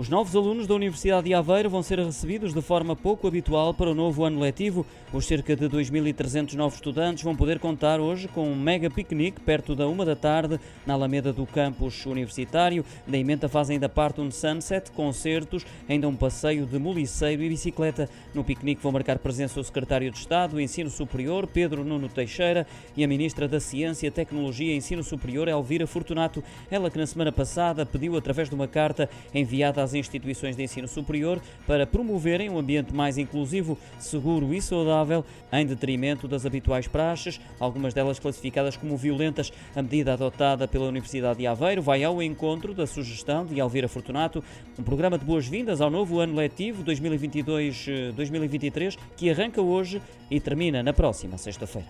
Os novos alunos da Universidade de Aveiro vão ser recebidos de forma pouco habitual para o novo ano letivo. Os cerca de 2.300 novos estudantes vão poder contar hoje com um mega piquenique perto da uma da tarde na Alameda do campus universitário. Da emenda fazem ainda parte um sunset, concertos, ainda um passeio de muliceiro e bicicleta. No piquenique vão marcar presença o secretário de Estado do Ensino Superior, Pedro Nuno Teixeira, e a ministra da Ciência, Tecnologia e Ensino Superior, Elvira Fortunato. Ela que na semana passada pediu através de uma carta enviada às às instituições de ensino superior para promoverem um ambiente mais inclusivo, seguro e saudável, em detrimento das habituais praxes, algumas delas classificadas como violentas. A medida adotada pela Universidade de Aveiro vai ao encontro da sugestão de Alvira Fortunato, um programa de boas-vindas ao novo ano letivo 2022-2023 que arranca hoje e termina na próxima sexta-feira.